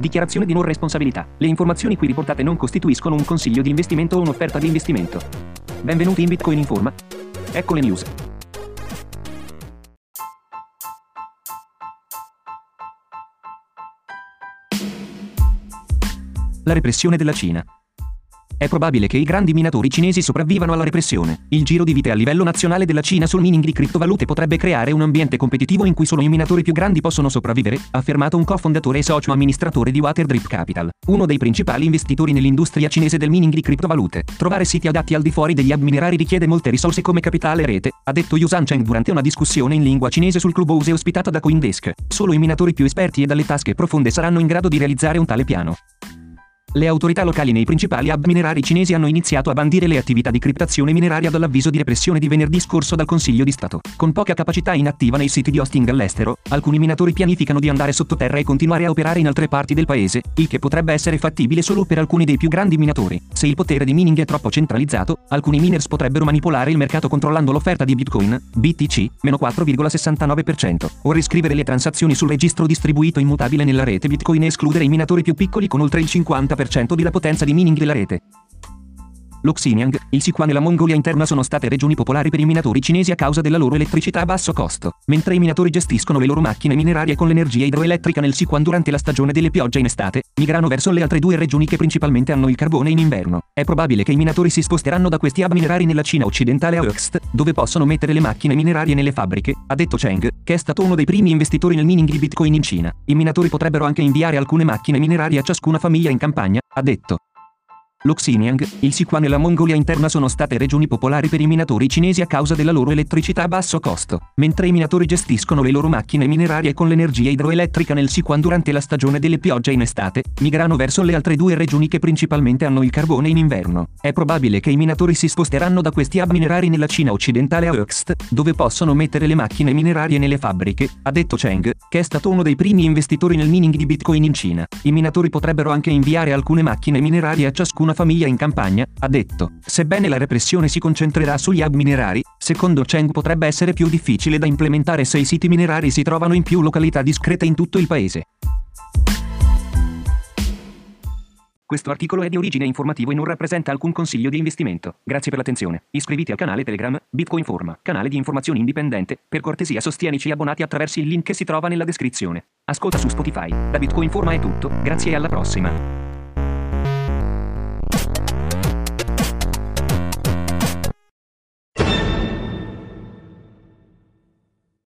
Dichiarazione di non responsabilità. Le informazioni qui riportate non costituiscono un consiglio di investimento o un'offerta di investimento. Benvenuti in Bitcoin Informa. Ecco le news. La repressione della Cina. È probabile che i grandi minatori cinesi sopravvivano alla repressione. Il giro di vite a livello nazionale della Cina sul mining di criptovalute potrebbe creare un ambiente competitivo in cui solo i minatori più grandi possono sopravvivere, ha affermato un cofondatore e socio amministratore di Waterdrip Capital, uno dei principali investitori nell'industria cinese del mining di criptovalute. Trovare siti adatti al di fuori degli hub minerari richiede molte risorse come capitale e rete, ha detto Yusan Cheng durante una discussione in lingua cinese sul Clubhouse ospitata da Coindesk. Solo i minatori più esperti e dalle tasche profonde saranno in grado di realizzare un tale piano. Le autorità locali nei principali hub minerari cinesi hanno iniziato a bandire le attività di criptazione mineraria dall'avviso di repressione di venerdì scorso dal Consiglio di Stato. Con poca capacità inattiva nei siti di hosting all'estero, alcuni minatori pianificano di andare sottoterra e continuare a operare in altre parti del paese, il che potrebbe essere fattibile solo per alcuni dei più grandi minatori. Se il potere di mining è troppo centralizzato, alcuni miners potrebbero manipolare il mercato controllando l'offerta di Bitcoin, BTC, meno 4,69%, o riscrivere le transazioni sul registro distribuito immutabile nella rete Bitcoin e escludere i minatori più piccoli con oltre il 50% 50% della potenza di mining della rete. Lo Xinjiang, il Sichuan e la Mongolia interna sono state regioni popolari per i minatori cinesi a causa della loro elettricità a basso costo, mentre i minatori gestiscono le loro macchine minerarie con l'energia idroelettrica nel Sichuan durante la stagione delle piogge in estate, migrano verso le altre due regioni che principalmente hanno il carbone in inverno. È probabile che i minatori si sposteranno da questi hub minerari nella Cina occidentale a Oxt, dove possono mettere le macchine minerarie nelle fabbriche, ha detto Cheng, che è stato uno dei primi investitori nel mining di Bitcoin in Cina. I minatori potrebbero anche inviare alcune macchine minerarie a ciascuna famiglia in campagna, ha detto. Lo Xinjiang, il Sichuan e la Mongolia interna sono state regioni popolari per i minatori cinesi a causa della loro elettricità a basso costo, mentre i minatori gestiscono le loro macchine minerarie con l'energia idroelettrica nel Sichuan durante la stagione delle piogge in estate, migrano verso le altre due regioni che principalmente hanno il carbone in inverno. È probabile che i minatori si sposteranno da questi hub minerari nella Cina occidentale a Oxt, dove possono mettere le macchine minerarie nelle fabbriche, ha detto Cheng, che è stato uno dei primi investitori nel mining di Bitcoin in Cina. I minatori potrebbero anche inviare alcune macchine minerarie a ciascuna una famiglia in campagna, ha detto. Sebbene la repressione si concentrerà sugli hub minerari, secondo Cheng potrebbe essere più difficile da implementare se i siti minerari si trovano in più località discrete in tutto il paese. Questo articolo è di origine informativo e non rappresenta alcun consiglio di investimento. Grazie per l'attenzione. Iscriviti al canale Telegram Bitcoin Forma, canale di informazioni indipendente. Per cortesia sostienici abbonati attraverso il link che si trova nella descrizione. Ascolta su Spotify. Da Bitcoin Forma è tutto, grazie e alla prossima.